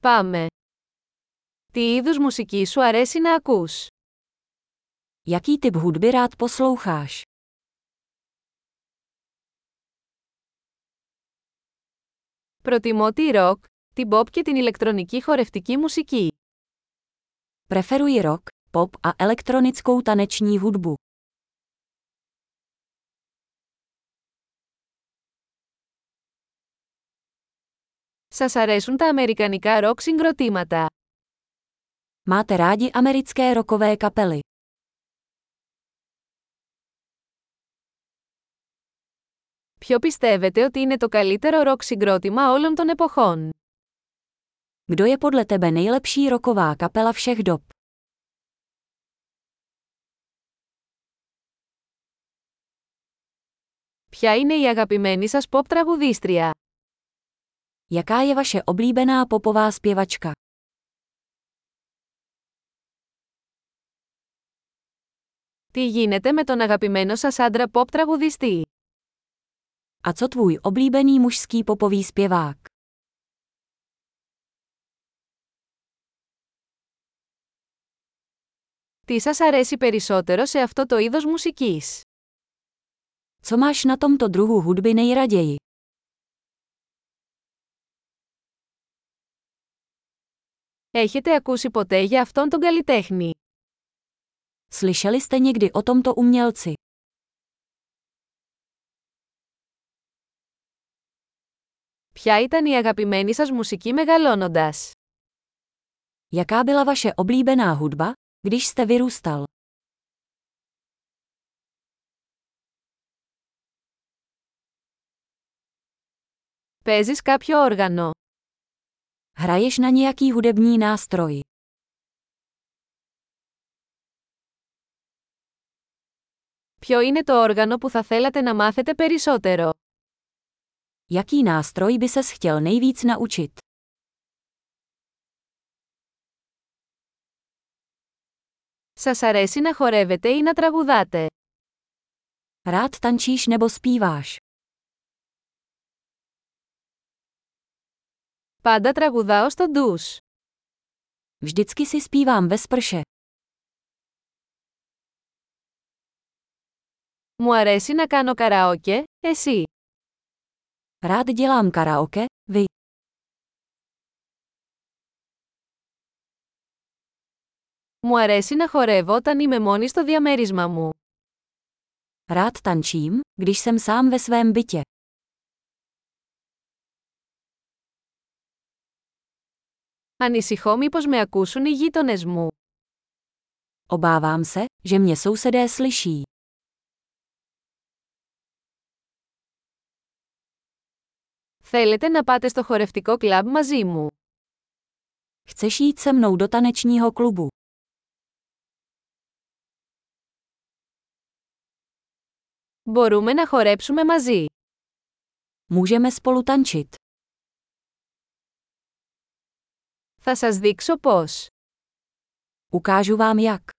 Πάμε. Τι είδους μουσική σου αρέσει να ακούς? Jaký typ hudby rád posloucháš? Προτιμώ τη ροκ, την pop και την ηλεκτρονική χορευτική μουσική. Preferuji rock, pop a elektronickou taneční hudbu. Σας αρέσουν τα αμερικανικά ροκ συγκροτήματα; Máte rádi americké rockové kapely? Ποιο πιστεύετε ότι είναι το καλύτερο ροκ συγκρότημα όλων των εποχών; Kdo je podle tebe nejlepší roková kapela všech dob? Ποια είναι η αγαπημένη σας pop τραγουδίστρια; Jaká je vaše oblíbená popová zpěvačka? Τι γίνεται με τον αγαπημένο σας άντρα pop τραγουδιστή? A co tvůj oblíbený mužský popový zpěvák? Τι σας αρέσει περισσότερο σε αυτό το είδος μουσικής? Co máš na tomto druhu hudby nejraději? Έχετε ακούσει ποτέ για αυτόν τον καλλιτέχνη; Slyšeli jste někdy o tomto umělci? Ποια ήταν η αγαπημένη σας μουσική μεγαλώνοντας; Jaká byla vaše oblíbená hudba, když jste vyrůstal? Παίζεις κάποιο όργανο; Hraješ na nějaký hudební nástroj? Ποιο είναι το όργανο που θα θέλατε να μάθετε περισσότερο? Jaký nástroj by ses chtěl nejvíc naučit? Σας αρέσει να χορεύετε ή να τραγουδάτε? Rád tančíš nebo zpíváš? Πάντα τραγουδάω στο ντους. Vždycky si zpívám ve sprše. Μου αρέσει να κάνω καραόκε, εσύ. Rád dělám karaoke, vy. Μου αρέσει να χορεύω όταν είμαι μόνη στο διαμέρισμα μου. Rád tančím, když jsem sám ve svém bytě. Ανησυχώ μήπως με ακούσουν οι γείτονες μου. Obávám se, že mě sousedé slyší. Θέλετε να πάτε στο χορευτικό κλαμπ μαζί μου. Chceš jít se mnou do tanečního klubu? Μπορούμε να χορέψουμε μαζί. Můžeme spolu tančit. Θα σας δείξω πώς. Ukážu vám jak.